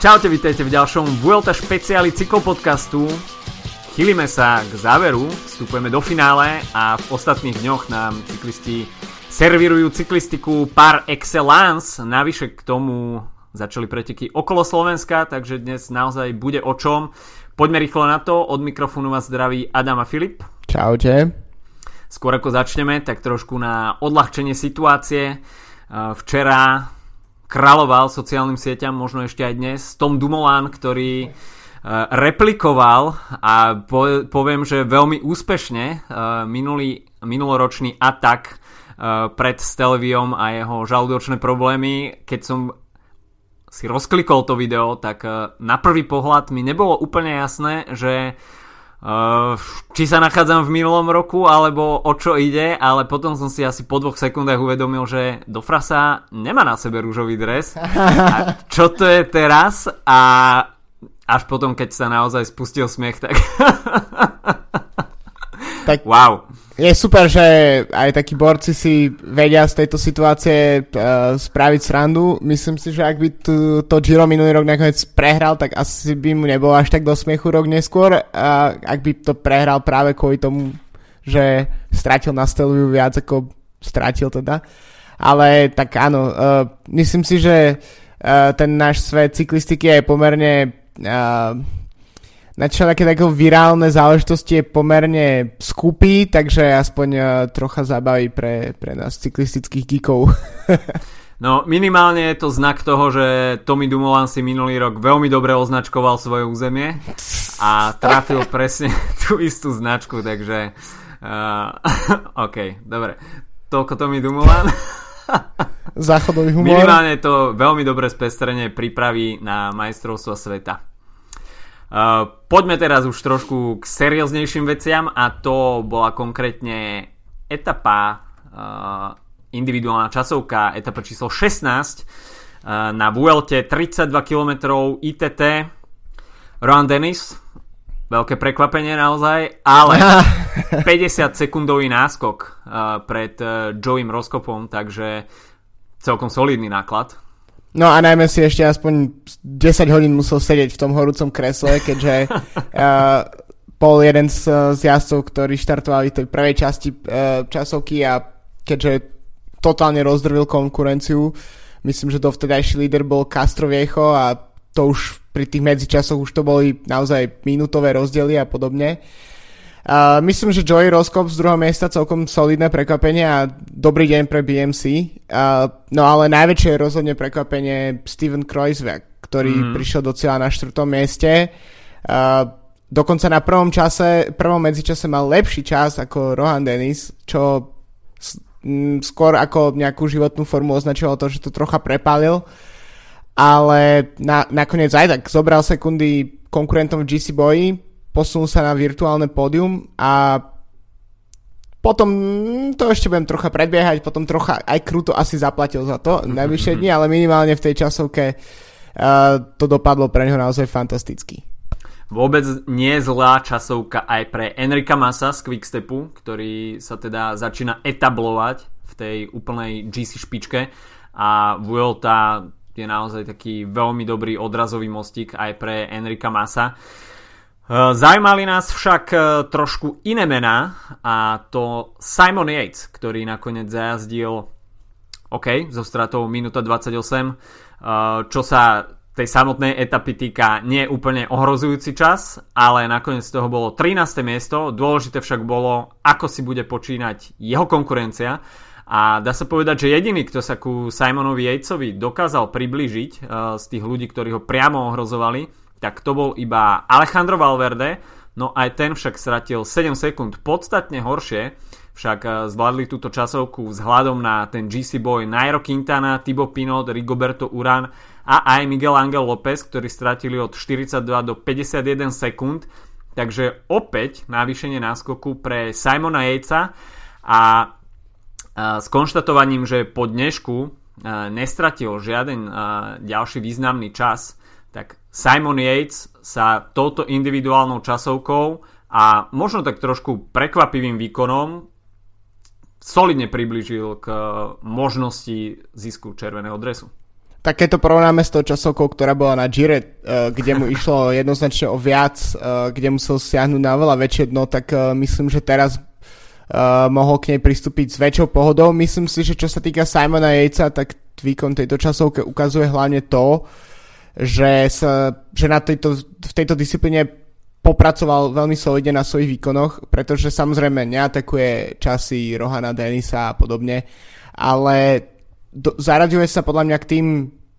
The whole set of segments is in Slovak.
Čaute, vítajte v ďalšom Vuelta špeciáli cyklopodcastu. Chýlime sa k záveru, vstupujeme do finále a v ostatných dňoch nám cyklisti servírujú cyklistiku par excellence. Navyše k tomu začali preteky okolo Slovenska, takže dnes naozaj bude o čom. Poďme rýchlo na to, od mikrofónu vás zdraví Adam a Filip. Čaute. Skôr ako začneme, tak trošku na odľahčenie situácie. Včera kráľoval sociálnym sieťam, možno ešte aj dnes, Tom Dumoulin, ktorý uh, replikoval a po, poviem, že veľmi úspešne uh, minulý, minuloročný atak uh, pred Stelviom a jeho žalúdočné problémy. Keď som si rozklikol to video, tak na prvý pohľad mi nebolo úplne jasné, že či sa nachádzam v minulom roku, alebo o čo ide, ale potom som si asi po dvoch sekundách uvedomil, že do frasa nemá na sebe rúžový dres. A čo to je teraz? A až potom, keď sa naozaj spustil smiech, tak... tak wow je super, že aj takí borci si vedia z tejto situácie uh, spraviť srandu. Myslím si, že ak by tu, to Giro minulý rok nakoniec prehral, tak asi by mu nebolo až tak do smiechu rok neskôr. A ak by to prehral práve kvôli tomu, že stratil na Stelviu viac ako stratil teda. Ale tak áno, uh, myslím si, že uh, ten náš svet cyklistiky je pomerne uh, na všelijaké také virálne záležitosti je pomerne skupý, takže aspoň uh, trocha zábavy pre, pre nás cyklistických geekov. no minimálne je to znak toho, že Tommy Dumoulin si minulý rok veľmi dobre označkoval svoje územie a trafil presne tú istú značku, takže uh, OK, dobre. Toľko Tommy Dumoulin. Záchodový humor. Minimálne to veľmi dobré spestrenie pripraví na majstrovstvo sveta. Uh, poďme teraz už trošku k serióznejším veciam a to bola konkrétne etapa, uh, individuálna časovka, etapa číslo 16 uh, na Vuelte 32 km ITT Rohan Dennis veľké prekvapenie naozaj, ale 50 sekundový náskok pred Joeym Roskopom, takže celkom solidný náklad No a najmä si ešte aspoň 10 hodín musel sedieť v tom horúcom kresle, keďže uh, bol jeden z, z jazdcov, ktorí štartovali v tej prvej časti uh, časovky a keďže totálne rozdrvil konkurenciu, myslím, že dovtedajší líder bol Castro Viejo a to už pri tých medzičasoch už to boli naozaj minútové rozdiely a podobne. Uh, Myslím, že Joey Roskop z druhého miesta celkom solidné prekvapenie a dobrý deň pre BMC. Uh, no ale najväčšie je rozhodne prekvapenie Steven Kreuzberg, ktorý mm. prišiel do cieľa na štvrtom mieste. Uh, dokonca na prvom čase, prvom medzičase mal lepší čas ako Rohan Dennis, čo skôr ako nejakú životnú formu označovalo to, že to trocha prepálil. Ale na, nakoniec aj tak zobral sekundy konkurentom v GC boji, posunul sa na virtuálne pódium a potom to ešte budem trocha predbiehať, potom trocha aj kruto asi zaplatil za to najvyššie dni, ale minimálne v tej časovke uh, to dopadlo pre neho naozaj fantasticky. Vôbec nie zlá časovka aj pre Enrika Masa z Quickstepu, ktorý sa teda začína etablovať v tej úplnej GC špičke a Vuelta je naozaj taký veľmi dobrý odrazový mostík aj pre Enrika Masa. Eh, Zajímali nás však eh, trošku iné mená a to Simon Yates, ktorý nakoniec zajazdil OK, so stratou minúta 28, eh, čo sa tej samotnej etapy týka nie úplne ohrozujúci čas, ale nakoniec z toho bolo 13. miesto. Dôležité však bolo, ako si bude počínať jeho konkurencia. A dá sa povedať, že jediný, kto sa ku Simonovi Yatesovi dokázal priblížiť z tých ľudí, ktorí ho priamo ohrozovali, tak to bol iba Alejandro Valverde, no aj ten však stratil 7 sekúnd podstatne horšie, však eh, zvládli túto časovku vzhľadom na ten GC Boy Nairo Quintana, Thibaut Pinot, Rigoberto Uran a aj Miguel Angel López, ktorí stratili od 42 do 51 sekúnd, takže opäť navýšenie náskoku pre Simona Yatesa a eh, s konštatovaním, že po dnešku eh, nestratil žiaden ďalší významný čas, tak Simon Yates sa touto individuálnou časovkou a možno tak trošku prekvapivým výkonom solidne priblížil k možnosti zisku červeného dresu. tak keď to porovnáme s tou časovkou, ktorá bola na Gire, uh, kde mu išlo jednoznačne o viac, uh, kde musel siahnuť na veľa väčšie dno, tak uh, myslím, že teraz mohol k nej pristúpiť s väčšou pohodou. Myslím si, že čo sa týka Simona Jejca, tak výkon tejto časovke ukazuje hlavne to, že, sa, že na tejto, v tejto disciplíne popracoval veľmi solidne na svojich výkonoch, pretože samozrejme neatakuje časy Rohana Denisa a podobne, ale do, zaraďuje sa podľa mňa k tým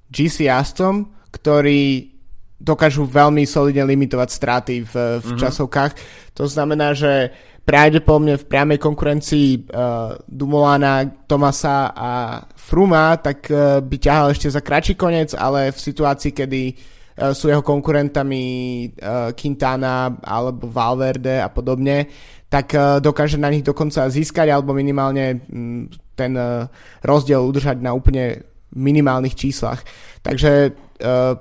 GC jazdcom, ktorí dokážu veľmi solidne limitovať straty v, v mm-hmm. časovkách. To znamená, že pravdepodobne v priamej konkurencii uh, Dumolana, Tomasa a Fruma, tak uh, by ťahal ešte za kratší koniec, ale v situácii, kedy uh, sú jeho konkurentami uh, Quintana alebo Valverde a podobne, tak uh, dokáže na nich dokonca získať alebo minimálne um, ten uh, rozdiel udržať na úplne minimálnych číslach. Takže uh,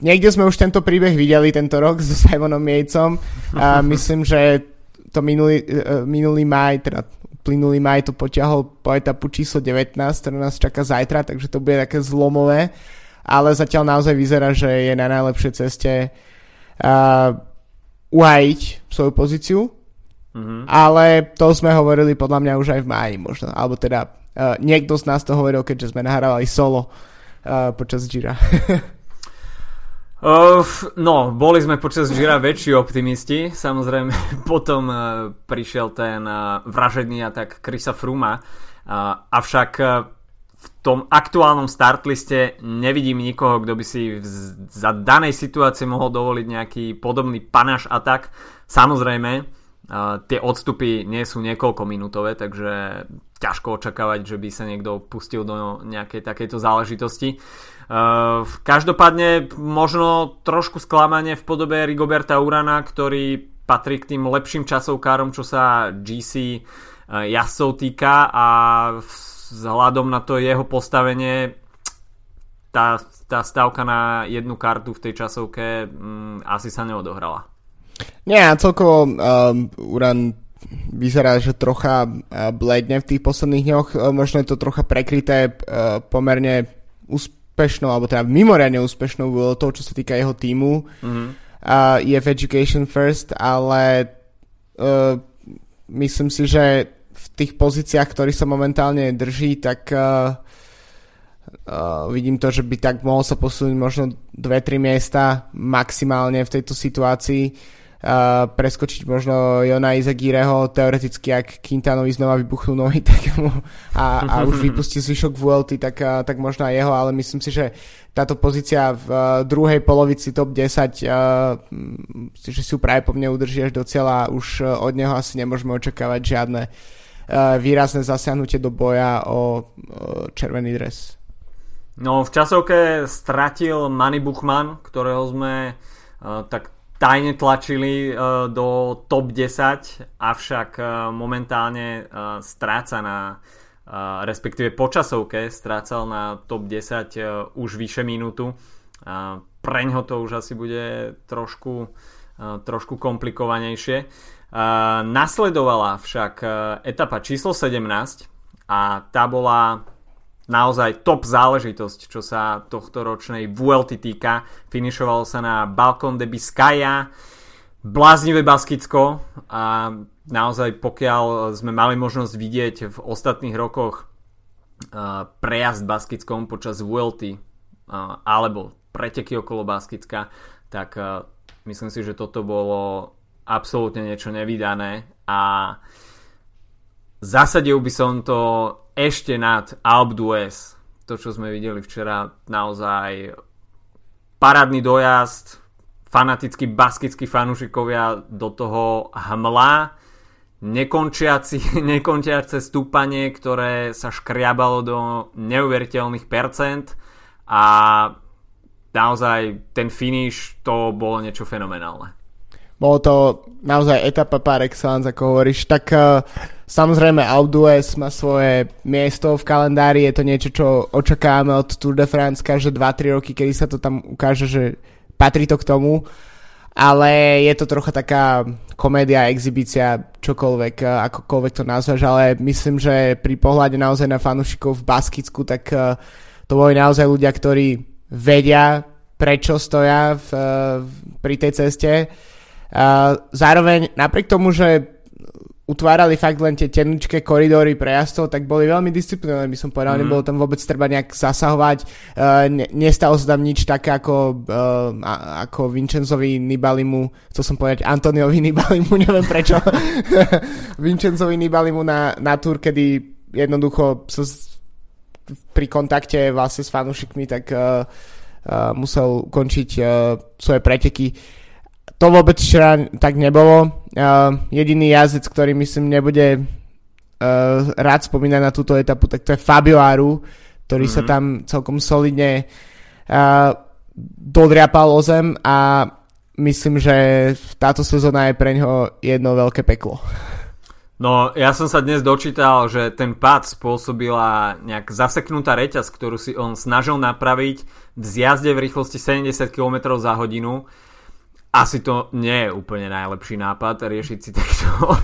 niekde sme už tento príbeh videli tento rok so Simonom Jejcom a myslím, že to minulý, uh, minulý maj, teda plynulý maj to potiahol po etapu číslo 19, ktorá nás čaká zajtra, takže to bude také zlomové, ale zatiaľ naozaj vyzerá, že je na najlepšej ceste uh, uhajiť svoju pozíciu, mm-hmm. ale to sme hovorili podľa mňa už aj v máji možno, alebo teda uh, niekto z nás to hovoril, keďže sme nahrávali solo uh, počas Gira. Uh, no, boli sme počas Gira väčší optimisti. Samozrejme, potom uh, prišiel ten uh, vražedný atak Krisa Fruma. Uh, avšak uh, v tom aktuálnom startliste nevidím nikoho, kto by si v, za danej situácie mohol dovoliť nejaký podobný panaš atak. Samozrejme, uh, tie odstupy nie sú niekoľko minútové, takže ťažko očakávať, že by sa niekto pustil do nejakej takejto záležitosti. Uh, každopádne možno trošku sklamanie v podobe Rigoberta Urana, ktorý patrí k tým lepším časovkárom, čo sa GC eh, jazdcov týka a vzhľadom na to jeho postavenie tá, tá stavka na jednu kartu v tej časovke um, asi sa neodohrala. Nie, celkovo um, Uran vyzerá, že trocha bledne v tých posledných dňoch. Možno je to trocha prekryté uh, pomerne úsp- úspešnou, alebo teda mimoriadne úspešnou bolo to, čo sa týka jeho týmu. Mm-hmm. Uh, EF Education First, ale uh, myslím si, že v tých pozíciách, ktorých sa momentálne drží, tak uh, uh, vidím to, že by tak mohol sa posunúť možno 2-3 miesta maximálne v tejto situácii preskočiť možno Jona Izagireho, teoreticky ak Quintanovi znova vybuchnú nohy tak mu, a, a už vypustí zvyšok Vuelty, tak, tak možno aj jeho, ale myslím si, že táto pozícia v uh, druhej polovici top 10 uh, že si ju práve po mne udrží až do cieľa už uh, od neho asi nemôžeme očakávať žiadne uh, výrazné zasiahnutie do boja o uh, červený dres. No v časovke stratil Manny Buchman, ktorého sme uh, tak tajne tlačili uh, do top 10, avšak uh, momentálne uh, stráca na uh, respektíve počasovke strácal na top 10 uh, už vyše minútu. Uh, preňho to už asi bude trošku, trošku komplikovanejšie. Nasledovala však etapa číslo 17 a tá bola naozaj top záležitosť, čo sa tohto ročnej VLT týka. Finišovalo sa na Balkon de Biscaya, bláznivé Baskicko. A naozaj pokiaľ sme mali možnosť vidieť v ostatných rokoch prejazd Baskickom počas VLT alebo preteky okolo Baskicka, tak myslím si, že toto bolo absolútne niečo nevydané. A zasadil by som to ešte nad Alp d'Huez. To, čo sme videli včera, naozaj parádny dojazd, fanatickí baskickí fanúšikovia do toho hmla, nekončiaci, nekončiace stúpanie, ktoré sa škriabalo do neuveriteľných percent a naozaj ten finish to bolo niečo fenomenálne. Bolo to naozaj etapa par excellence, ako hovoríš. Tak uh, samozrejme Audues má svoje miesto v kalendári, je to niečo, čo očakávame od Tour de France každé 2-3 roky, kedy sa to tam ukáže, že patrí to k tomu. Ale je to trocha taká komédia, exibícia, čokoľvek, eh, akokoľvek to nazvaš, ale myslím, že pri pohľade naozaj na fanúšikov v Baskicku, tak uh, to boli naozaj ľudia, ktorí vedia, prečo stoja v, pri tej ceste. Zároveň napriek tomu, že utvárali fakt len tie tenučké koridory pre jazdcov, tak boli veľmi disciplinovaní, by som povedal, mm. nebolo tam vôbec treba nejak zasahovať, uh, ne, nestalo sa tam nič také ako, uh, ako Vincenzovi Nibalimu, chcel som povedať Antoniovi Nibalimu, neviem prečo, Vincenzovi Nibalimu na, na túr, kedy jednoducho sa pri kontakte vlastne s fanúšikmi, tak uh, uh, musel ukončiť uh, svoje preteky. To vôbec včera tak nebolo Uh, jediný jazdec, ktorý myslím nebude uh, rád spomínať na túto etapu, tak to je Fabio Aru, ktorý mm-hmm. sa mhm. tam celkom solidne uh, dodriapal o zem a myslím, že táto sezóna je pre ňoho jedno veľké peklo. No, ja som sa dnes dočítal, že ten pád spôsobila nejak zaseknutá reťaz, ktorú si on snažil napraviť v zjazde v rýchlosti 70 km za hodinu asi to nie je úplne najlepší nápad riešiť si takto uh,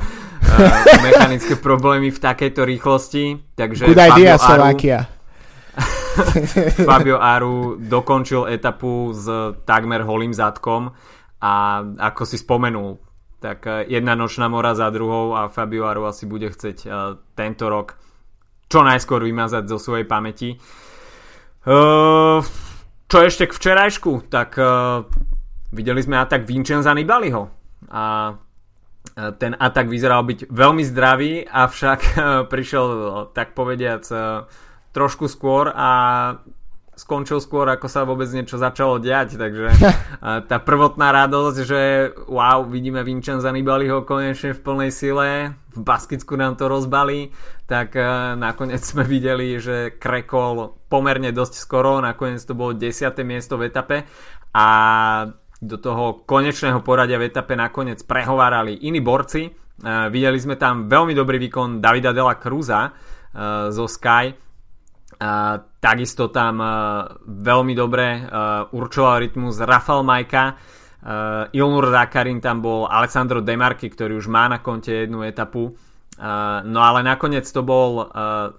mechanické problémy v takejto rýchlosti. Takže Good Fabio idea, Aru, Fabio Aru dokončil etapu s takmer holým zadkom a ako si spomenul, tak eh, jedna nočná mora za druhou a Fabio Aru asi bude chcieť uh, tento rok čo najskôr vymazať zo svojej pamäti. Uh, čo ešte k včerajšku, tak uh, Videli sme atak Vincenza Nibaliho a ten atak vyzeral byť veľmi zdravý, avšak prišiel tak povediac trošku skôr a skončil skôr, ako sa vôbec niečo začalo diať, takže tá prvotná radosť, že wow, vidíme Vincenza Nibaliho konečne v plnej sile, v Baskicku nám to rozbali, tak nakoniec sme videli, že krekol pomerne dosť skoro, nakoniec to bolo 10. miesto v etape a do toho konečného poradia v etape nakoniec prehovárali iní borci. Uh, videli sme tam veľmi dobrý výkon Davida Dela Cruza uh, zo Sky. Uh, takisto tam veľmi dobre určoval rytmus Rafal Majka. Ilnur Zakarin tam bol Alessandro Demarky, ktorý už má na konte jednu etapu. No ale nakoniec to bol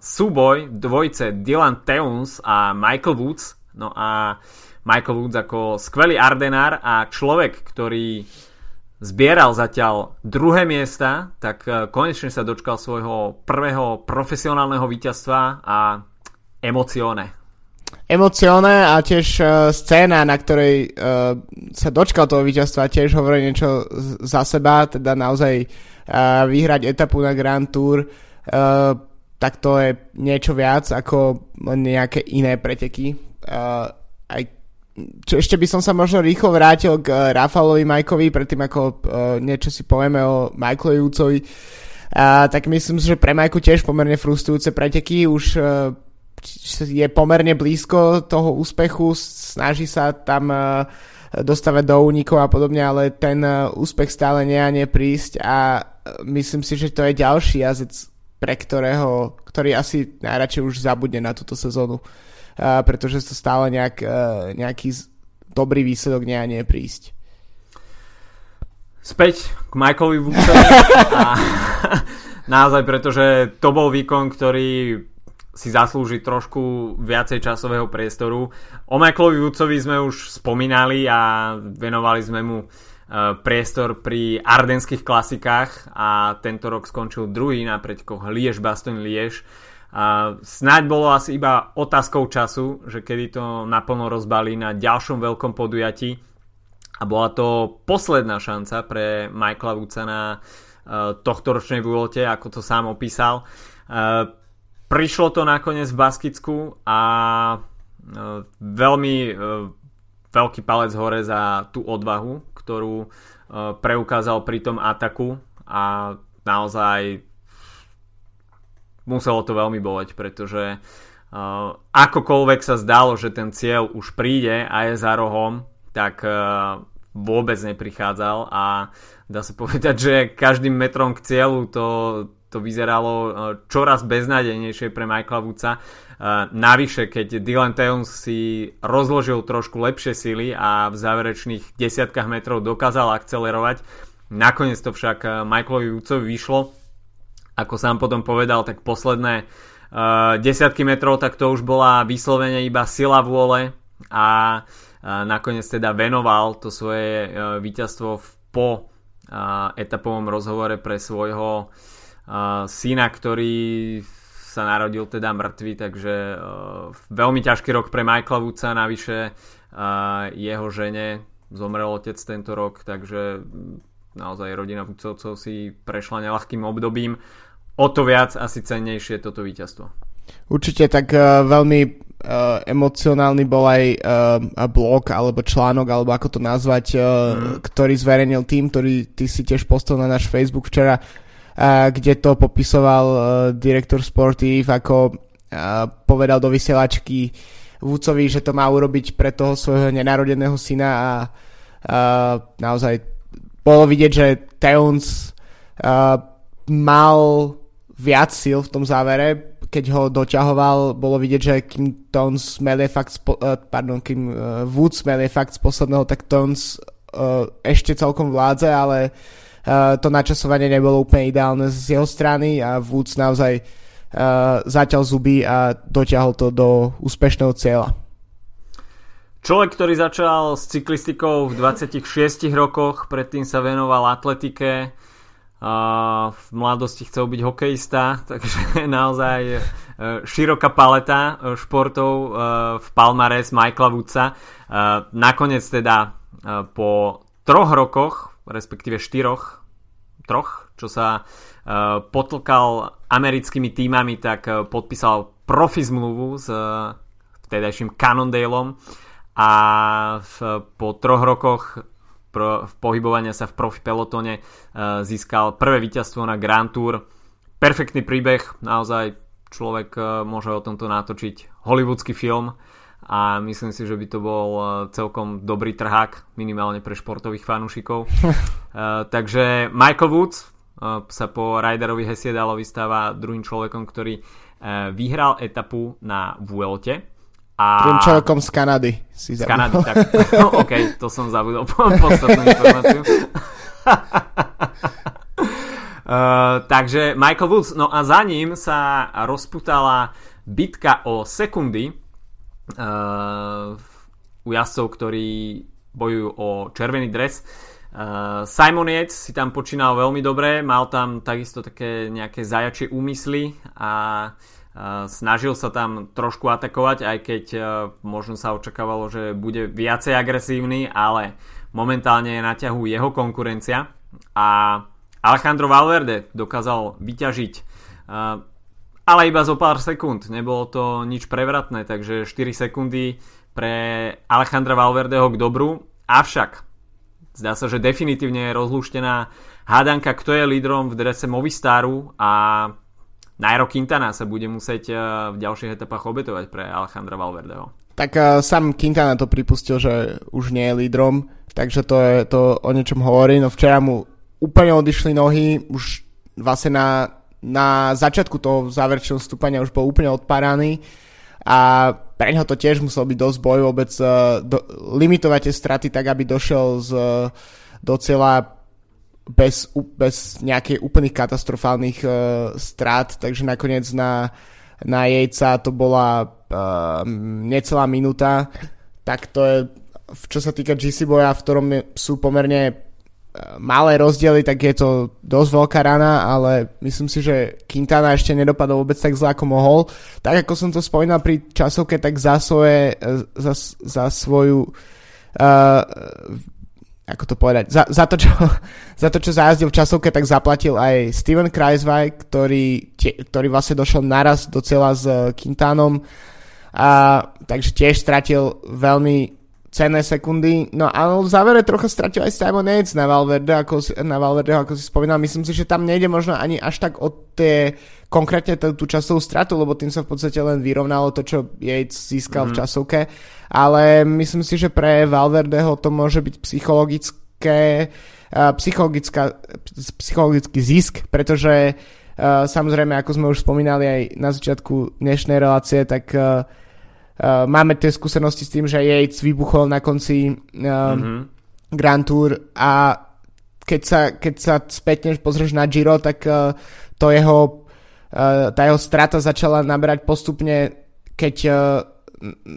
súboj dvojce Dylan Teuns a Michael Woods. No a uh, Michael Woods ako skvelý ardenár a človek, ktorý zbieral zatiaľ druhé miesta, tak e, konečne sa dočkal svojho prvého profesionálneho víťazstva a emocione. Emocione a tiež uh, scéna, na ktorej uh, sa dočkal toho víťazstva, tiež hovorí niečo za seba, teda naozaj vyhrať etapu na Grand Tour, tak to je niečo viac ako nejaké iné preteky. Aj čo ešte by som sa možno rýchlo vrátil k uh, Rafalovi Majkovi, predtým ako uh, niečo si povieme o Michaelovi Ucovi. Uh, tak myslím si, že pre Majku tiež pomerne frustrujúce preteky, už uh, je pomerne blízko toho úspechu, snaží sa tam uh, dostávať do únikov a podobne, ale ten uh, úspech stále nie a nie prísť. A myslím si, že to je ďalší jazdec, pre ktorého, ktorý asi najradšej už zabudne na túto sezónu pretože to stále nejak, e, nejaký dobrý výsledok nie a nie prísť. Späť k Michaelovi a naozaj, pretože to bol výkon, ktorý si zaslúži trošku viacej časového priestoru. O Michaelovi Woodsovi sme už spomínali a venovali sme mu e, priestor pri ardenských klasikách a tento rok skončil druhý na pretekoch Liež, Baston, Liež a snáď bolo asi iba otázkou času, že kedy to naplno rozbalí na ďalšom veľkom podujatí. A bola to posledná šanca pre Michaela Woodsa na uh, tohto ročnej Vuelte, ako to sám opísal. Prišlo to nakoniec v Baskicku a veľmi veľký palec hore za tú odvahu, ktorú uh, preukázal pri tom ataku a naozaj muselo to veľmi boleť, pretože uh, akokoľvek sa zdalo, že ten cieľ už príde a je za rohom, tak uh, vôbec neprichádzal a dá sa povedať, že každým metrom k cieľu to, to vyzeralo uh, čoraz beznádejnejšie pre Michaela Woodsa. Uh, navyše, keď Dylan Teuns si rozložil trošku lepšie sily a v záverečných desiatkách metrov dokázal akcelerovať, nakoniec to však Michaelovi Woodsovi vyšlo ako sám potom povedal, tak posledné desiatky metrov, tak to už bola vyslovene iba sila vôle a nakoniec teda venoval to svoje víťazstvo po etapovom rozhovore pre svojho uh, syna, ktorý sa narodil teda mŕtvy, takže uh, veľmi ťažký rok pre Michaela Woodsa, navyše uh, jeho žene zomrel otec tento rok, takže naozaj rodina Vucovcov si prešla nelahkým obdobím. O to viac asi cennejšie toto víťazstvo. Určite tak uh, veľmi uh, emocionálny bol aj uh, blog alebo článok, alebo ako to nazvať, uh, mm. ktorý zverejnil tým, ktorý ty si tiež postal na náš Facebook včera, kde to popisoval uh, direktor Sportiv, ako uh, povedal do vysielačky Vúcovi, že to má urobiť pre toho svojho nenarodeného syna a naozaj bolo vidieť, že Teuns uh, mal viac síl v tom závere, keď ho doťahoval, bolo vidieť, že kým Towns je fakt, spo, pardon, kým Woods je fakt z posledného, tak Towns uh, ešte celkom vládze, ale uh, to načasovanie nebolo úplne ideálne z jeho strany a Woods naozaj uh, zaťal zuby a doťahol to do úspešného cieľa. Človek, ktorý začal s cyklistikou v 26 rokoch, predtým sa venoval atletike, v mladosti chcel byť hokejista, takže naozaj e, široká paleta športov v Palmares Michaela Woodsa. Nakoniec teda po troch rokoch, respektíve štyroch, troch, čo sa potlkal americkými týmami, tak podpísal profi zmluvu s vtedajším Cannondaleom a v, po troch rokoch pro, v pohybovania sa v profi pelotone získal prvé víťazstvo na Grand Tour. Perfektný príbeh, naozaj človek môže o tomto natočiť hollywoodsky film a myslím si, že by to bol uh, celkom dobrý trhák, minimálne pre športových fanúšikov. uh, takže Michael Woods uh, sa po Ryderovi Hesiedalovi stáva druhým človekom, ktorý vyhral etapu na Vuelte a... Tým človekom z Kanady si Z Kanady, tak. No, OK, to som zabudol. Podstatnú informáciu. uh, takže Michael Woods, no a za ním sa rozputala bitka o sekundy u jazdcov, ktorí bojujú o červený dres. Uh, Simon Yates si tam počínal veľmi dobre, mal tam takisto také nejaké zajačie úmysly a uh, Snažil sa tam trošku atakovať, aj keď možno sa očakávalo, že bude viacej agresívny, ale momentálne je na ťahu jeho konkurencia a Alejandro Valverde dokázal vyťažiť ale iba zo pár sekúnd, nebolo to nič prevratné, takže 4 sekundy pre Alejandra Valverdeho k dobru, avšak zdá sa, že definitívne je rozlúštená hádanka, kto je lídrom v drese Movistaru a Nairo Quintana sa bude musieť eh, v ďalších etapách obetovať pre Alejandra Valverdeho. Tak uh, sám Quintana to pripustil, že už nie je lídrom, takže to, je, to o niečom hovorí. No včera mu úplne odišli nohy, už vlastne na, na začiatku toho záverečného stúpania už bol úplne odparaný a pre neho to tiež musel byť dosť boj vôbec uh, do, limitovať tie straty tak, aby došiel z, do cieľa bez, bez nejakých úplných katastrofálnych uh, strát, takže nakoniec na, na jejca to bola uh, necelá minúta, tak to je, čo sa týka GC boja, v ktorom sú pomerne malé rozdiely, tak je to dosť veľká rana, ale myslím si, že Quintana ešte nedopadol vôbec tak zle, ako mohol. Tak ako som to spomínal pri časovke, tak za, svoje, za, za svoju uh, ako to povedať, za, za, to, čo, za to, čo zajazdil v časovke, tak zaplatil aj Steven Kreisweig, ktorý, tie, ktorý vlastne došiel naraz do cieľa s Quintánom a takže tiež stratil veľmi cenné sekundy. No a v závere trocha stratil aj Simon Yates na Valverde, ako, na Valverde, ako si spomínal. Myslím si, že tam nejde možno ani až tak o tie konkrétne tú, tú časovú stratu, lebo tým sa v podstate len vyrovnalo to, čo Yates získal mm. v mhm. časovke. Ale myslím si, že pre Valverdeho to môže byť psychologické uh, psychologická, psychologický zisk, pretože uh, samozrejme, ako sme už spomínali aj na začiatku dnešnej relácie, tak uh, Uh, máme tie skúsenosti s tým, že Yates vybuchol na konci uh, mm-hmm. Grand Tour a keď sa, keď sa spätne pozrieš na Giro, tak uh, to jeho tá jeho strata začala naberať postupne, keď uh,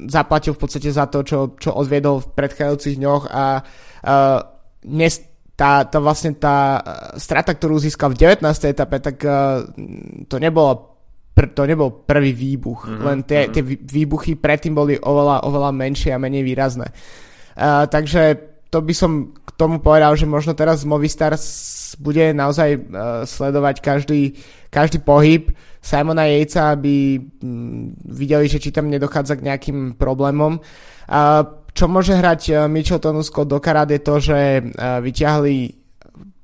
zaplatil v podstate za to, čo, čo odviedol v predchádzajúcich dňoch a uh, nes, tá, tá vlastne tá strata, ktorú získal v 19. etape, tak uh, to nebolo pr- to nebol prvý výbuch, mm-hmm. len tie, mm-hmm. tie výbuchy predtým boli oveľa, oveľa menšie a menej výrazné. Uh, takže to by som k tomu povedal, že možno teraz Movistar bude naozaj uh, sledovať každý, každý pohyb Simona Jejca, aby um, videli, že či tam nedochádza k nejakým problémom. Uh, čo môže hrať uh, Mitcheltonu Scott do karát je to, že uh, vyťahli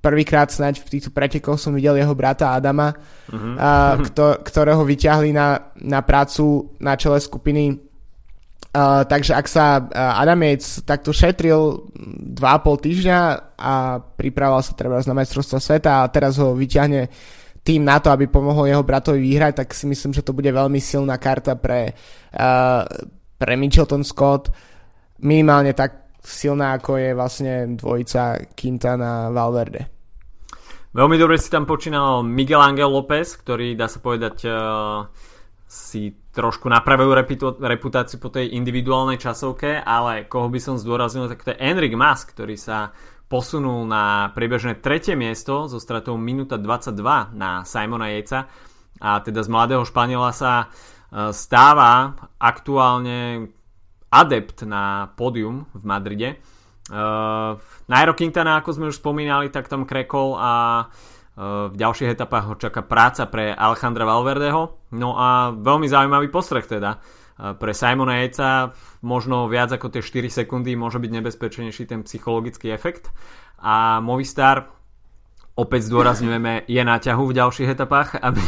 prvýkrát snáď v týchto pretekoch som videl jeho brata Adama, uh-huh. a, kto, ktorého vyťahli na, na prácu na čele skupiny. A, takže ak sa Adamec takto šetril 2,5 týždňa a pripravoval sa treba na majstrovstvo sveta a teraz ho vyťahne tým na to, aby pomohol jeho bratovi vyhrať, tak si myslím, že to bude veľmi silná karta pre, uh, pre Mitchelton Scott. Minimálne tak silná, ako je vlastne dvojica Quintana Valverde. Veľmi dobre si tam počínal Miguel Angel López, ktorý dá sa povedať uh, si trošku napravil reputáciu po tej individuálnej časovke, ale koho by som zdôraznil, tak to je Enric Mas, ktorý sa posunul na priebežné tretie miesto so stratou minúta 22 na Simona Jejca a teda z mladého Španiela sa uh, stáva aktuálne adept na pódium v Madride. Uh, Nairo Quintana, ako sme už spomínali, tak tam krekol a uh, v ďalších etapách ho čaká práca pre Alejandra Valverdeho. No a veľmi zaujímavý postreh teda. Uh, pre Simona Jejca možno viac ako tie 4 sekundy môže byť nebezpečnejší ten psychologický efekt. A Movistar opäť zdôrazňujeme, je na ťahu v ďalších etapách, aby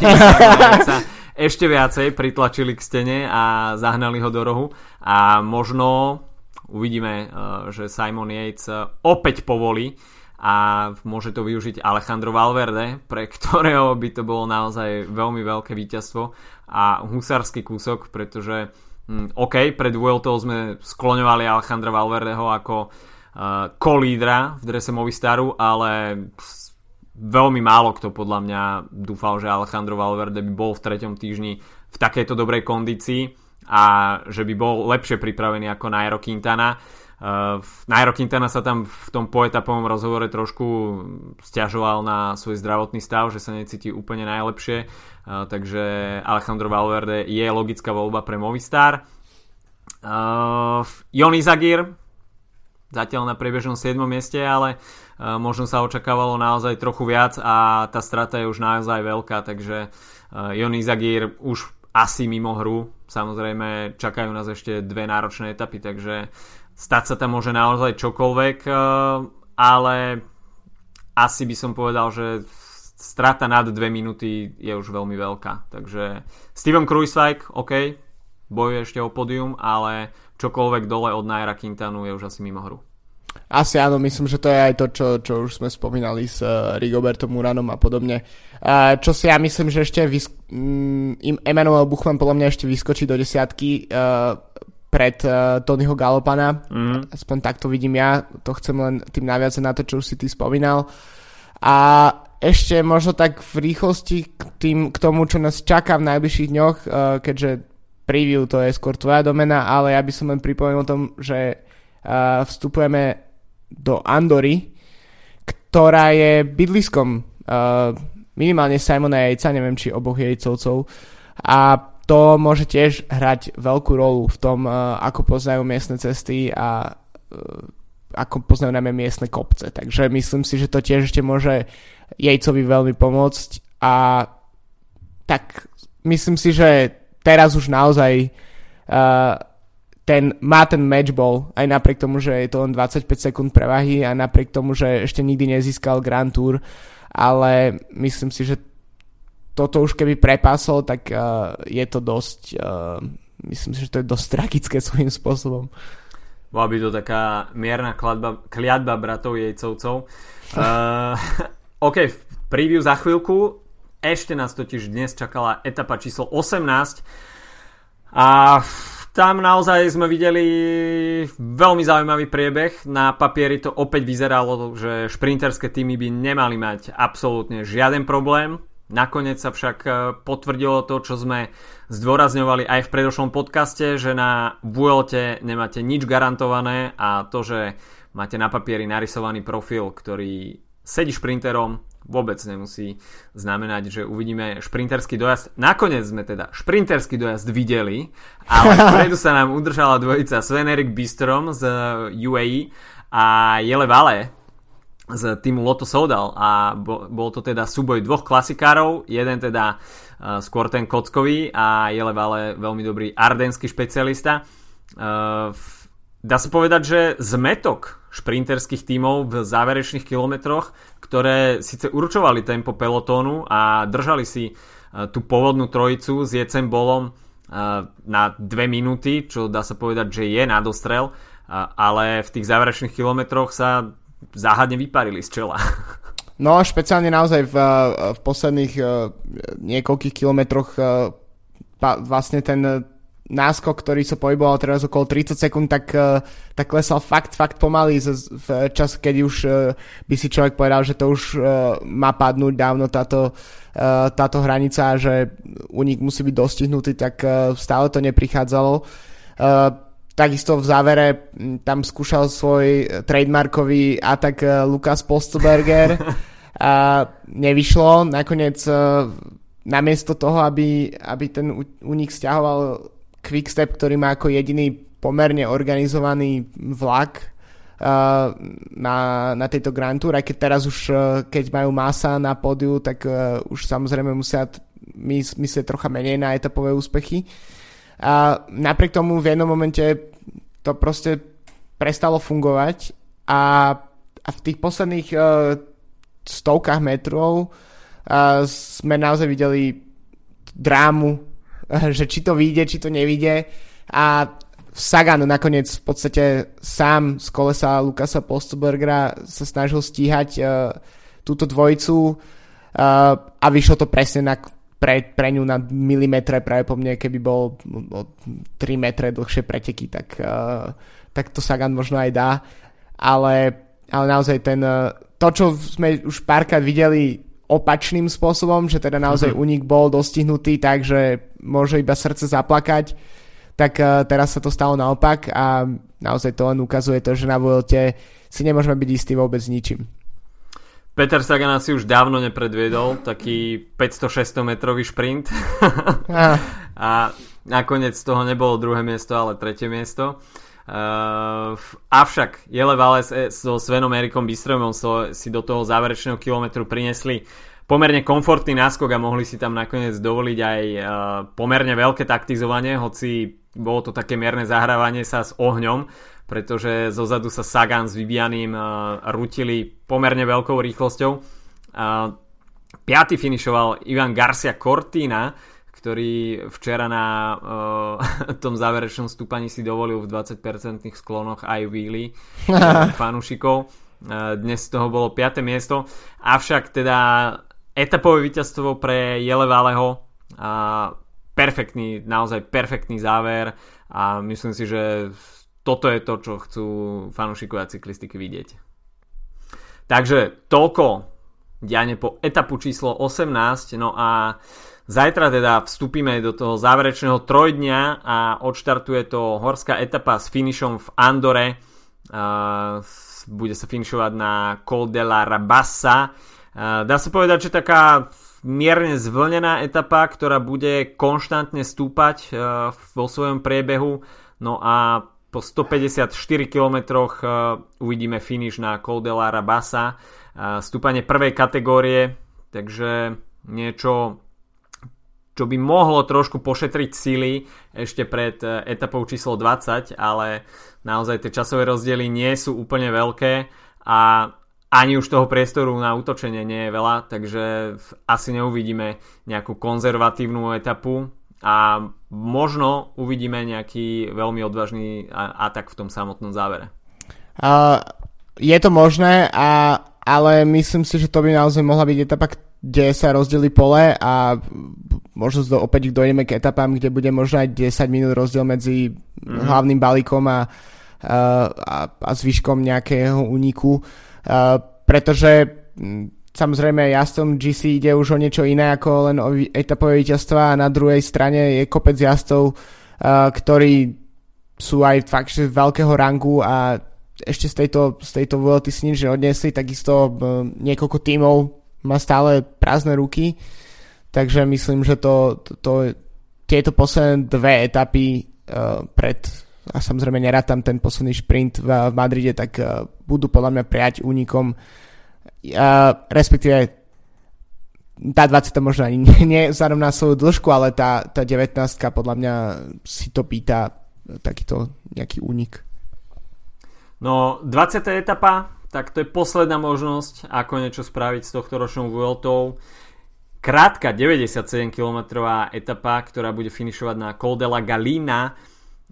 sa ešte viacej pritlačili k stene a zahnali ho do rohu. A možno uvidíme, eh, že Simon Yates eh, opäť povolí a môže to využiť Alejandro Valverde, pre ktorého by to bolo naozaj veľmi veľké víťazstvo a husarský kúsok, pretože hm, OK, pred Vueltou sme skloňovali Alejandra Valverdeho ako uh, kolídra v drese Movistaru, ale veľmi málo kto podľa mňa dúfal, že Alejandro Valverde by bol v treťom týždni v takejto dobrej kondícii a že by bol lepšie pripravený ako Nairo Quintana. Uh, Nairo Quintana sa tam v tom poetapovom rozhovore trošku stiažoval na svoj zdravotný stav, že sa necíti úplne najlepšie, uh, takže Alejandro Valverde je logická voľba pre Movistar. Uh, Jon Izagir zatiaľ na priebežnom 7. mieste, ale uh, možno sa očakávalo naozaj trochu viac a tá strata je už naozaj veľká, takže uh, Jon Izagir už asi mimo hru. Samozrejme čakajú nás ešte dve náročné etapy, takže stať sa tam môže naozaj čokoľvek, uh, ale asi by som povedal, že strata nad 2 minúty je už veľmi veľká. Takže Steven Kruiswijk, OK, bojuje ešte o podium, ale čokoľvek dole od Naira Quintanu je už asi mimo hru. Asi áno, myslím, že to je aj to, čo, čo už sme spomínali s uh, Rigobertom Uranom a podobne. Uh, čo si ja myslím, že ešte vys- um, Emanuel Buchmann podľa mňa ešte vyskočí do desiatky uh, pred uh, Tonyho Galopana. Mm. Aspoň takto vidím ja. To chcem len tým naviazať na to, čo už si ty spomínal. A ešte možno tak v rýchlosti k, tým, k tomu, čo nás čaká v najbližších dňoch, uh, keďže preview to je skôr tvoja domena, ale ja by som len pripomenul o tom, že uh, vstupujeme do Andory, ktorá je bydliskom uh, minimálne Simona Jejca, neviem či oboch jejcovcov a to môže tiež hrať veľkú rolu v tom, uh, ako poznajú miestne cesty a uh, ako poznajú najmä miestne kopce. Takže myslím si, že to tiež ešte môže Jejcovi veľmi pomôcť a tak myslím si, že teraz už naozaj uh, ten, má ten matchball, aj napriek tomu, že je to len 25 sekúnd prevahy a napriek tomu, že ešte nikdy nezískal Grand Tour, ale myslím si, že toto už keby prepásol, tak uh, je to dosť, uh, myslím si, že to je dosť tragické svojím spôsobom. Bola by to taká mierna kladba, kliatba bratov jejcovcov. Uh, OK, preview za chvíľku. Ešte nás totiž dnes čakala etapa číslo 18 a tam naozaj sme videli veľmi zaujímavý priebeh. Na papieri to opäť vyzeralo, že šprinterské týmy by nemali mať absolútne žiaden problém Nakoniec sa však potvrdilo to, čo sme zdôrazňovali aj v predošlom podcaste, že na Vuelte nemáte nič garantované a to, že máte na papieri narysovaný profil, ktorý sedí šprinterom, vôbec nemusí znamenať, že uvidíme šprinterský dojazd. Nakoniec sme teda šprinterský dojazd videli, ale vpredu sa nám udržala dvojica Sven Erik Bistrom z UAE a Jele Vale z týmu Lotto Soudal a bol to teda súboj dvoch klasikárov, jeden teda uh, skôr ten kockový a Jele Vale veľmi dobrý ardenský špecialista. Uh, dá sa povedať, že zmetok šprinterských tímov v záverečných kilometroch, ktoré síce určovali tempo pelotónu a držali si e, tú pôvodnú trojicu s Jecem Bolom e, na dve minúty, čo dá sa povedať, že je na dostrel, e, ale v tých záverečných kilometroch sa záhadne vyparili z čela. No a špeciálne naozaj v, v posledných niekoľkých kilometroch vlastne ten náskok, ktorý sa pohyboval teraz okolo 30 sekúnd, tak, uh, tak klesal fakt, fakt pomaly v čas, keď už uh, by si človek povedal, že to už uh, má padnúť dávno táto, táto hranica a že únik musí byť dostihnutý, tak stále to neprichádzalo. Takisto v závere tam skúšal svoj trademarkový atak Lukas Postelberger a nevyšlo. Nakoniec namiesto toho, aby, aby ten únik stiahoval Quickstep, ktorý má ako jediný pomerne organizovaný vlak uh, na, na tejto Grand Tour, aj keď teraz už, uh, keď majú masa na pódiu, tak uh, už samozrejme musia mys- myslieť trocha menej na etapové úspechy. A napriek tomu v jednom momente to proste prestalo fungovať a, a v tých posledných uh, stovkách metrov uh, sme naozaj videli drámu že či to vyjde, či to nevyjde. A Sagan nakoniec v podstate sám z kolesa Lukasa Postbergera sa snažil stíhať uh, túto dvojicu. Uh, a vyšlo to presne na, pre, pre ňu na milimetre práve po mne, keby bol o 3 metre dlhšie preteky, tak, uh, tak to Sagan možno aj dá, ale, ale naozaj ten, uh, to, čo sme už párkrát videli opačným spôsobom, že teda naozaj uh-huh. únik bol dostihnutý tak, že môže iba srdce zaplakať, tak uh, teraz sa to stalo naopak a naozaj to len ukazuje to, že na Vuelte si nemôžeme byť istí vôbec ničím. Peter Sagan si už dávno nepredviedol taký 500-600 metrový šprint a nakoniec z toho nebolo druhé miesto, ale tretie miesto. Uh, avšak Jele Vales so Svenom Erikom Bystromom so, si do toho záverečného kilometru prinesli pomerne komfortný náskok a mohli si tam nakoniec dovoliť aj uh, pomerne veľké taktizovanie, hoci bolo to také mierne zahrávanie sa s ohňom, pretože zozadu sa Sagan s Vivianim uh, rutili pomerne veľkou rýchlosťou. Uh, piaty finišoval Ivan Garcia Cortina, ktorý včera na uh, tom záverečnom stúpaní si dovolil v 20% sklonoch aj wheelie fanúšikov. Uh, dnes z toho bolo 5. miesto. Avšak teda etapové víťazstvo pre Jelevaleho uh, perfektný, naozaj perfektný záver a myslím si, že toto je to, čo chcú fanúšikovia cyklistiky vidieť. Takže toľko diane po etapu číslo 18, no a Zajtra teda vstúpime do toho záverečného trojdňa a odštartuje to horská etapa s finišom v Andore. Bude sa finišovať na Col de la Rabassa. Dá sa povedať, že taká mierne zvlnená etapa, ktorá bude konštantne stúpať uh, vo svojom priebehu. No a po 154 km uvidíme finish na Col de la Rabassa. Stúpanie prvej kategórie, takže niečo čo by mohlo trošku pošetriť síly ešte pred e, etapou číslo 20, ale naozaj tie časové rozdiely nie sú úplne veľké a ani už toho priestoru na útočenie nie je veľa, takže asi neuvidíme nejakú konzervatívnu etapu a možno uvidíme nejaký veľmi odvážny atak v tom samotnom závere. Uh, je to možné, a, ale myslím si, že to by naozaj mohla byť etapa, kde sa rozdeli pole a možno do, opäť dojdeme k etapám, kde bude možno aj 10 minút rozdiel medzi mm-hmm. hlavným balíkom a, a, a, zvyškom nejakého úniku, pretože samozrejme jazdcom GC ide už o niečo iné ako len o etapové víťazstva a na druhej strane je kopec jazdcov, uh, ktorí sú aj fakt že veľkého rangu a ešte z tejto, z tejto VLT si nič neodnesli, takisto niekoľko tímov má stále prázdne ruky, takže myslím, že to, to, to tieto posledné dve etapy uh, pred a samozrejme nerátam ten posledný šprint v, v Madride, tak uh, budú podľa mňa prijať únikom uh, respektíve tá 20 možno ani na svoju dĺžku, ale tá, tá 19 podľa mňa si to pýta takýto nejaký únik. No, 20. etapa, tak to je posledná možnosť, ako niečo spraviť s tohto ročnou Vueltou. Krátka 97 km etapa, ktorá bude finišovať na Col de la Galina.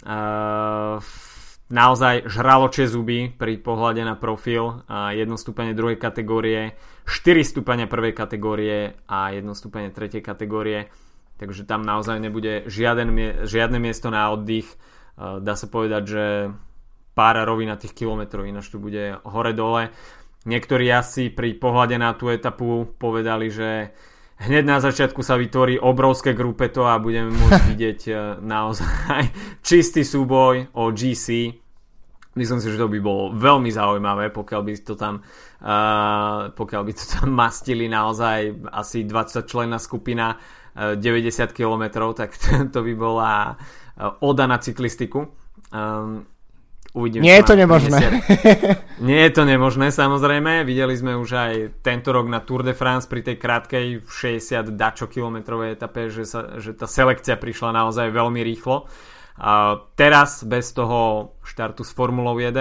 Uh, naozaj žraločie zuby pri pohľade na profil. Uh, jedno stupenie druhej kategórie, 4 stupenia prvej kategórie a jedno stupenie tretej kategórie. Takže tam naozaj nebude žiaden, žiadne miesto na oddych. Uh, dá sa povedať, že pár rovinatých kilometrov, ináč tu bude hore-dole. Niektorí asi pri pohľade na tú etapu povedali, že hneď na začiatku sa vytvorí obrovské grupeto a budeme môcť vidieť e, naozaj čistý súboj o GC. Myslím si, že to by bolo veľmi zaujímavé, pokiaľ by to tam, uh, pokiaľ by to tam mastili naozaj asi 20 členná skupina uh, 90 km, tak to by bola uh, oda na cyklistiku. Um, Uvidíme, Nie je to nemožné. Nie je to nemožné, samozrejme. Videli sme už aj tento rok na Tour de France pri tej krátkej 60 dačo kilometrovej etape, že, sa, že tá selekcia prišla naozaj veľmi rýchlo. A teraz bez toho štartu s Formulou 1,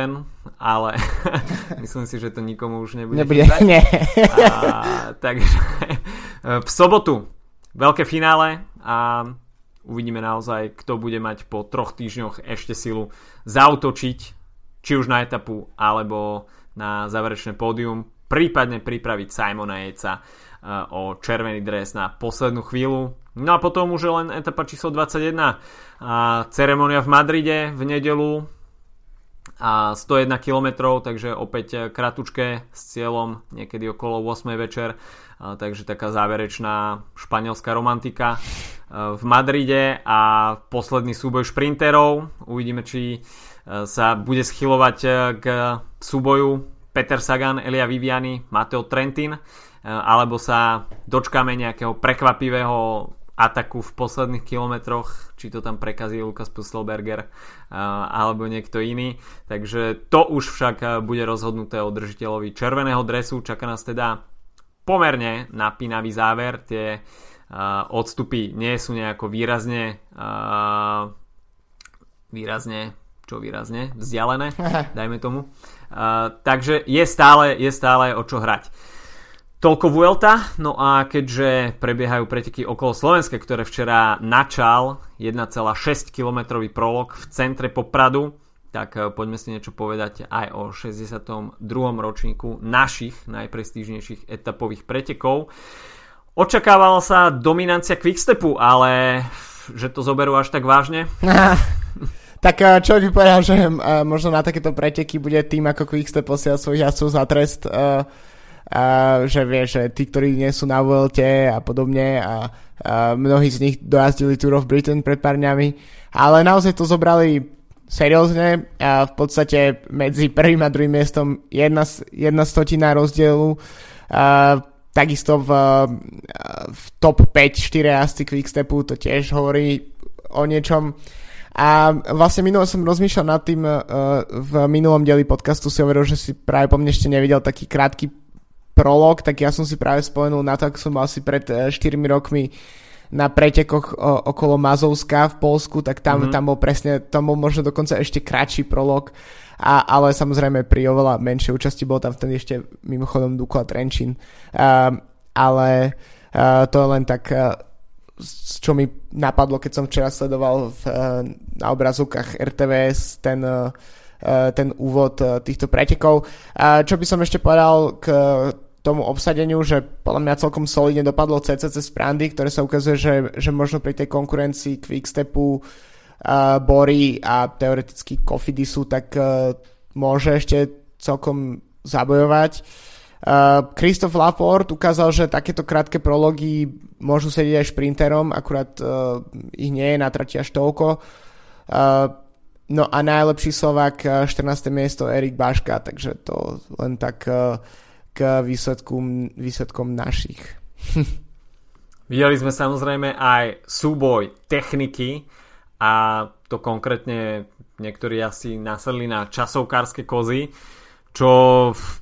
ale myslím si, že to nikomu už nebude Nebude, nie. A, takže v sobotu veľké finále a uvidíme naozaj, kto bude mať po troch týždňoch ešte silu zautočiť, či už na etapu, alebo na záverečné pódium, prípadne pripraviť Simona Jejca eh, o červený dres na poslednú chvíľu. No a potom už je len etapa číslo 21 a ceremonia v Madride v nedelu a 101 km, takže opäť kratučké s cieľom niekedy okolo 8 večer takže taká záverečná španielská romantika e, v Madride a posledný súboj šprinterov. Uvidíme, či e, sa bude schylovať e, k súboju Peter Sagan, Elia Viviani, Matteo Trentin, alebo sa dočkáme nejakého prekvapivého ataku v posledných kilometroch, či to tam prekazí Lukas Pustelberger alebo niekto iný. Takže to už však bude rozhodnuté o držiteľovi červeného dresu. Čaká nás teda pomerne napínavý záver. Tie uh, odstupy nie sú nejako výrazne uh, výrazne čo výrazne vzdialené, dajme tomu. Uh, takže je stále, je stále o čo hrať. Toľko Vuelta, no a keďže prebiehajú preteky okolo Slovenska, ktoré včera načal 1,6 km prolog v centre Popradu, tak eh, poďme si niečo povedať aj o 62. ročníku našich najprestížnejších etapových pretekov. Očakávala sa dominancia Quickstepu, ale že to zoberú až tak vážne? tak eh, čo by povedal, že eh, možno na takéto preteky bude tým ako Quickstep posielať svojich jazdcov za trest, že vie, že tí, ktorí nie sú na Vuelte a podobne a mnohí z nich dojazdili Tour of Britain pred pár dňami, ale naozaj to zobrali seriózne a v podstate medzi prvým a druhým miestom jedna, jedna stotina rozdielu. A takisto v, v top 5 4 jazdci Quickstepu to tiež hovorí o niečom. A vlastne minulo som rozmýšľal nad tým uh, v minulom dieli podcastu si hovoril, že si práve po mne ešte nevidel taký krátky prolog, tak ja som si práve spomenul na to, ako som asi pred 4 rokmi uh, na pretekoch o, okolo Mazovska v Polsku, tak tam, mm-hmm. tam bol presne, tam bol možno dokonca ešte kratší prolog, a, ale samozrejme pri oveľa menšej účasti bol tam vtedy ešte mimochodom Dukla Trenčín. Uh, ale uh, to je len tak, uh, čo mi napadlo, keď som včera sledoval v, uh, na obrazovkách RTVS ten ten úvod týchto pretekov. Čo by som ešte povedal k tomu obsadeniu, že podľa mňa celkom solidne dopadlo CCC z Prandy, ktoré sa ukazuje, že, že možno pri tej konkurencii Quickstepu, uh, Bory a teoreticky Cofidisu, tak uh, môže ešte celkom zabojovať. Christoph Lafort ukázal, že takéto krátke prology môžu sedieť aj šprinterom, akurát uh, ich nie je na trati až toľko. Uh, no a najlepší Slovak 14. miesto Erik Baška, takže to len tak uh, k výsledkom, výsledkom našich. Videli sme samozrejme aj súboj techniky a to konkrétne niektorí asi nasadli na časovkárske kozy čo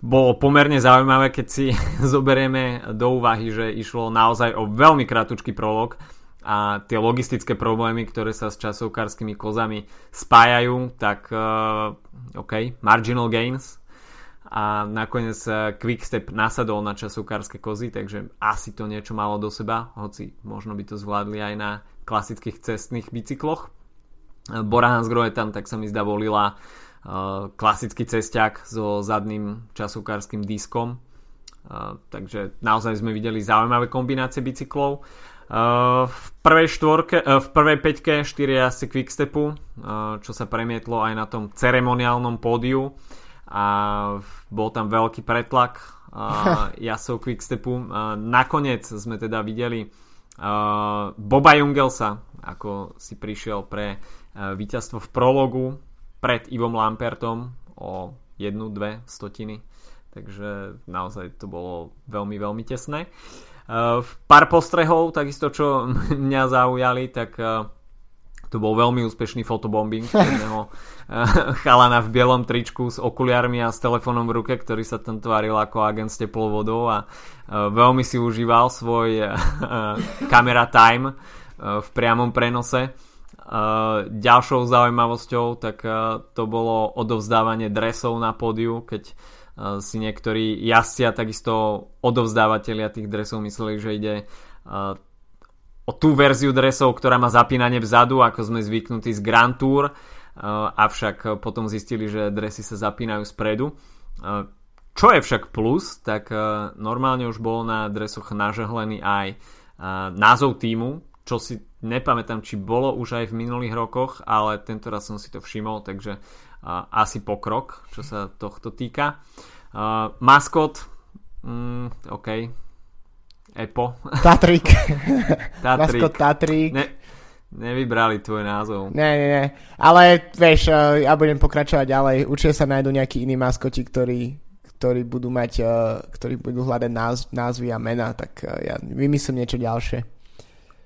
bolo pomerne zaujímavé, keď si zoberieme do úvahy, že išlo naozaj o veľmi kratučký prolog a tie logistické problémy, ktoré sa s časovkárskymi kozami spájajú, tak uh, OK, marginal gains a nakoniec uh, Quickstep nasadol na časovkárske kozy, takže asi to niečo malo do seba, hoci možno by to zvládli aj na klasických cestných bicykloch. Bora Hansgrohe tam tak sa mi zdá volila Eh, klasický cesťak so zadným časovkárským diskom. Eh, takže naozaj sme videli zaujímavé kombinácie bicyklov. Eh, v prvej, štvorke, v prvej peťke 4 jazdci Quickstepu, čo sa premietlo aj na tom ceremoniálnom pódiu a bol tam veľký pretlak jazdcov Quickstepu. Nakoniec sme teda videli Boba Jungelsa, ako si prišiel pre víťazstvo v prologu pred Ivom Lampertom o jednu, dve stotiny. Takže naozaj to bolo veľmi, veľmi tesné. Pár postrehov, takisto čo mňa zaujali, tak to bol veľmi úspešný fotobombing jedného uh, chalana v bielom tričku s okuliarmi a s telefónom v ruke, ktorý sa tam tváril ako agent s teplou vodou a uh, veľmi si užíval svoj uh, camera time v priamom prenose. Ďalšou zaujímavosťou tak to bolo odovzdávanie dresov na pódiu, keď si niektorí jazdci a takisto odovzdávateľia tých dresov mysleli, že ide o tú verziu dresov, ktorá má zapínanie vzadu, ako sme zvyknutí z Grand Tour, uh, avšak potom zistili, že dresy sa zapínajú spredu. Uh, čo je však plus, tak uh, normálne už bol na dresoch nažehlený aj názov týmu, čo si nepamätám, či bolo už aj v minulých rokoch, ale tento raz som si to všimol, takže asi pokrok, čo sa tohto týka. Maskot, mm, OK, Epo. Tatrik. Tatrik. Maskot Tatrik. Ne, nevybrali tvoj názov. Ne, ne, ne. Ale vieš, ja budem pokračovať ďalej. Určite sa nájdú nejakí iní maskoti, ktorí, ktorí budú mať, ktorí budú hľadať náz, názvy a mena, tak ja vymyslím niečo ďalšie.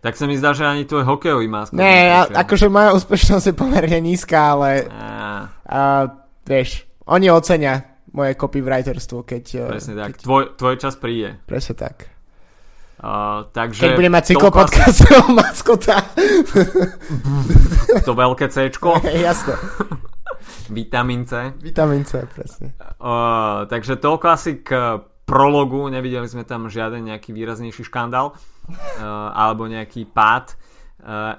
Tak sa mi zdá, že ani tvoj hokejový maskot. Ne, a, akože moja úspešnosť je pomerne nízka, ale a... A, vieš, oni ocenia moje copywriterstvo, keď... Presne tak, keď... tvoj, tvoj čas príde. Presne tak. Uh, takže keď budem mať cyklopodcastového asi... maskota. to veľké Cčko. Jasne. Vitamín C. Vitamín C, presne. Uh, takže toľko asi k prologu, nevideli sme tam žiaden nejaký výraznejší škandál uh, alebo nejaký pád. Uh,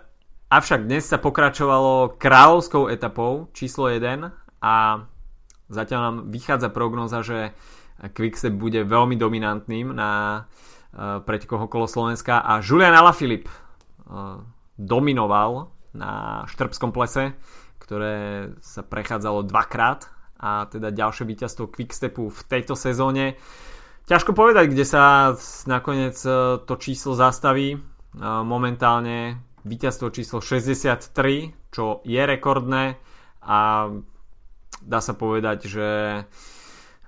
avšak dnes sa pokračovalo kráľovskou etapou číslo 1 a zatiaľ nám vychádza prognoza, že Quickstep bude veľmi dominantným na uh, pretekoch okolo Slovenska a Julian Alaphilippe uh, dominoval na Štrbskom plese, ktoré sa prechádzalo dvakrát a teda ďalšie víťazstvo Quickstepu v tejto sezóne. Ťažko povedať, kde sa nakoniec e, to číslo zastaví. Momentálne víťazstvo číslo 63, čo je rekordné a dá sa povedať, že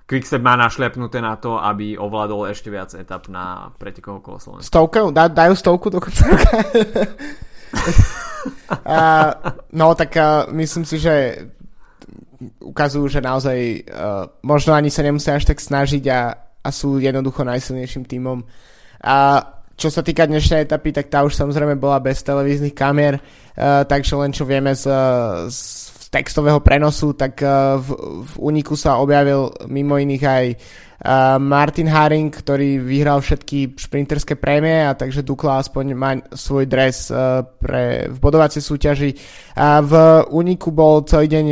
Quickstep má našlepnuté na to, aby ovládol ešte viac etap na pretekoch okolo Slovenska. Stovku? Da, dajú stovku do konca roka? uh, no tak uh, myslím si, že ukazujú, že naozaj uh, možno ani sa nemusia až tak snažiť a a sú jednoducho najsilnejším tímom. A čo sa týka dnešnej etapy, tak tá už samozrejme bola bez televíznych kamier, uh, takže len čo vieme z, z textového prenosu, tak uh, v, v úniku sa objavil mimo iných aj uh, Martin Haring, ktorý vyhral všetky šprinterské prémie a takže Dukla aspoň má svoj dres uh, pre, v bodovacej súťaži. A v úniku bol celý deň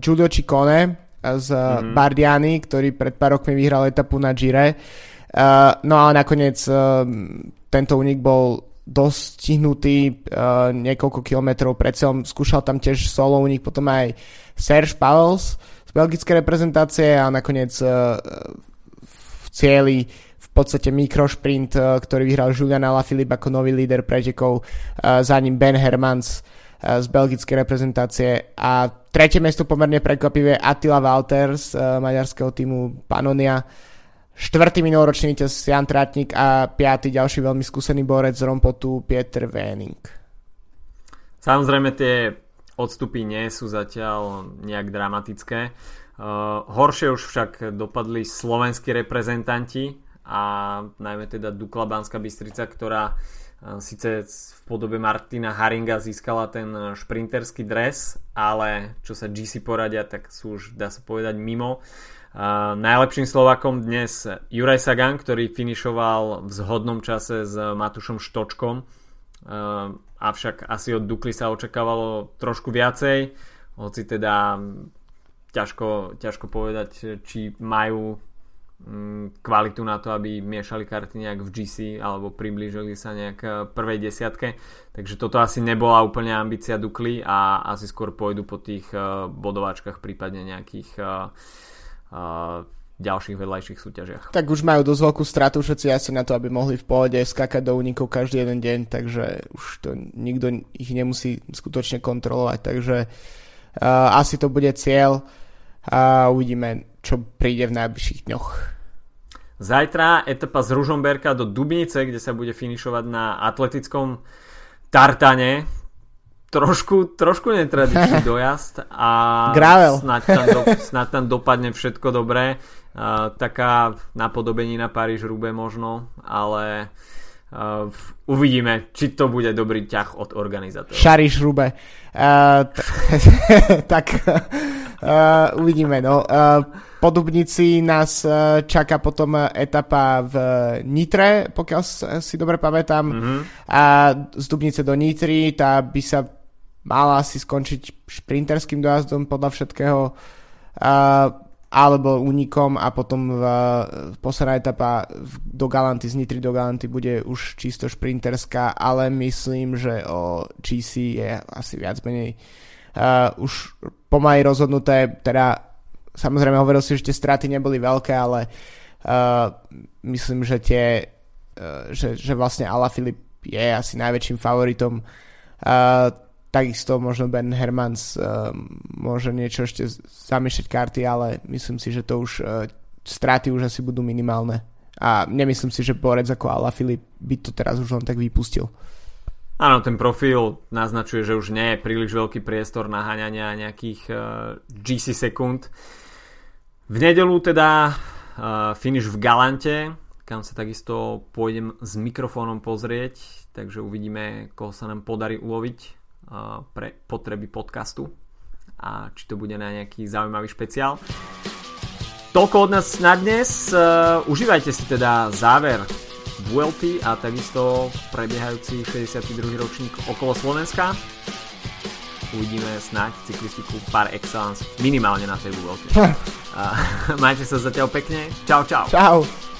Giulio Ciccone, z mm-hmm. Bardiany, ktorý pred pár rokmi vyhral etapu na Gire. No ale nakoniec tento únik bol dostihnutý uh, niekoľko kilometrov pred cieľom. Skúšal tam tiež solo únik, potom aj Serge Pavels z belgickej reprezentácie a nakoniec uh, v cieli v podstate mikrošprint, ktorý vyhral Julian Alaphilippe ako nový líder pretekov, za ním Ben Hermans z belgickej reprezentácie a tretie mesto pomerne prekvapivé Attila Walter z maďarského týmu Panonia štvrtý minuloročný víťaz Jan Tratník a piatý ďalší veľmi skúsený borec z Rompotu Pieter Véning. Samozrejme tie odstupy nie sú zatiaľ nejak dramatické. Uh, horšie už však dopadli slovenskí reprezentanti a najmä teda Dukla Banská Bystrica, ktorá uh, síce v podobe Martina Haringa získala ten šprinterský dres, ale čo sa GC poradia, tak sú už dá sa povedať mimo. Uh, najlepším Slovakom dnes Juraj Sagan, ktorý finišoval v zhodnom čase s Matušom Štočkom. Uh, avšak asi od Dukly sa očakávalo trošku viacej, hoci teda ťažko, ťažko povedať, či majú mm, kvalitu na to, aby miešali karty nejak v GC alebo priblížili sa nejak prvej desiatke. Takže toto asi nebola úplne ambícia Dukly a asi skôr pôjdu po tých uh, bodováčkach, prípadne nejakých ďalších vedľajších súťažiach. Tak už majú dosť veľkú stratu všetci asi na to, aby mohli v pohode skákať do únikov každý jeden deň, takže už to nikto ich nemusí skutočne kontrolovať, takže uh, asi to bude cieľ a uvidíme, čo príde v najbližších dňoch. Zajtra etapa z Ružomberka do Dubnice, kde sa bude finišovať na atletickom tartane. Trošku, trošku netradičný dojazd a Gravel. Snad, tam do, snad tam dopadne všetko dobré uh, taká napodobenina paríž rube možno, ale uh, uvidíme, či to bude dobrý ťah od organizátorov. Šariš rube. Uh, t- tak uh, uvidíme. No. Uh, po Dubnici nás uh, čaká potom etapa v Nitre, pokiaľ si dobre pamätám. Mm-hmm. A z Dubnice do Nitry, tá by sa mala asi skončiť šprinterským dojazdom podľa všetkého. Alebo únikom a potom v, posledná etapa do Galanty, z Nitry do Galanty bude už čisto šprinterská, ale myslím, že o GC je asi viac menej uh, už pomaly rozhodnuté, teda samozrejme hovoril si, že tie straty neboli veľké, ale uh, myslím, že tie uh, že, že vlastne Filip je asi najväčším favoritom uh, Takisto možno Ben Hermans uh, môže niečo ešte zamiešať karty, ale myslím si, že to už uh, straty už asi budú minimálne. A nemyslím si, že borec ako Ala Filip by to teraz už len tak vypustil. Áno, ten profil naznačuje, že už nie je príliš veľký priestor naháňania nejakých uh, GC sekúnd. V nedelu teda uh, finish v Galante, kam sa takisto pôjdem s mikrofónom pozrieť, takže uvidíme, koho sa nám podarí uloviť pre potreby podcastu a či to bude na nejaký zaujímavý špeciál. Toľko od nás na dnes. Uh, užívajte si teda záver Vuelty a takisto prebiehajúci 62. ročník okolo Slovenska. Uvidíme snáď cyklistiku par excellence minimálne na tej Vuelte. majte sa zatiaľ pekne. Čau, čau. Čau.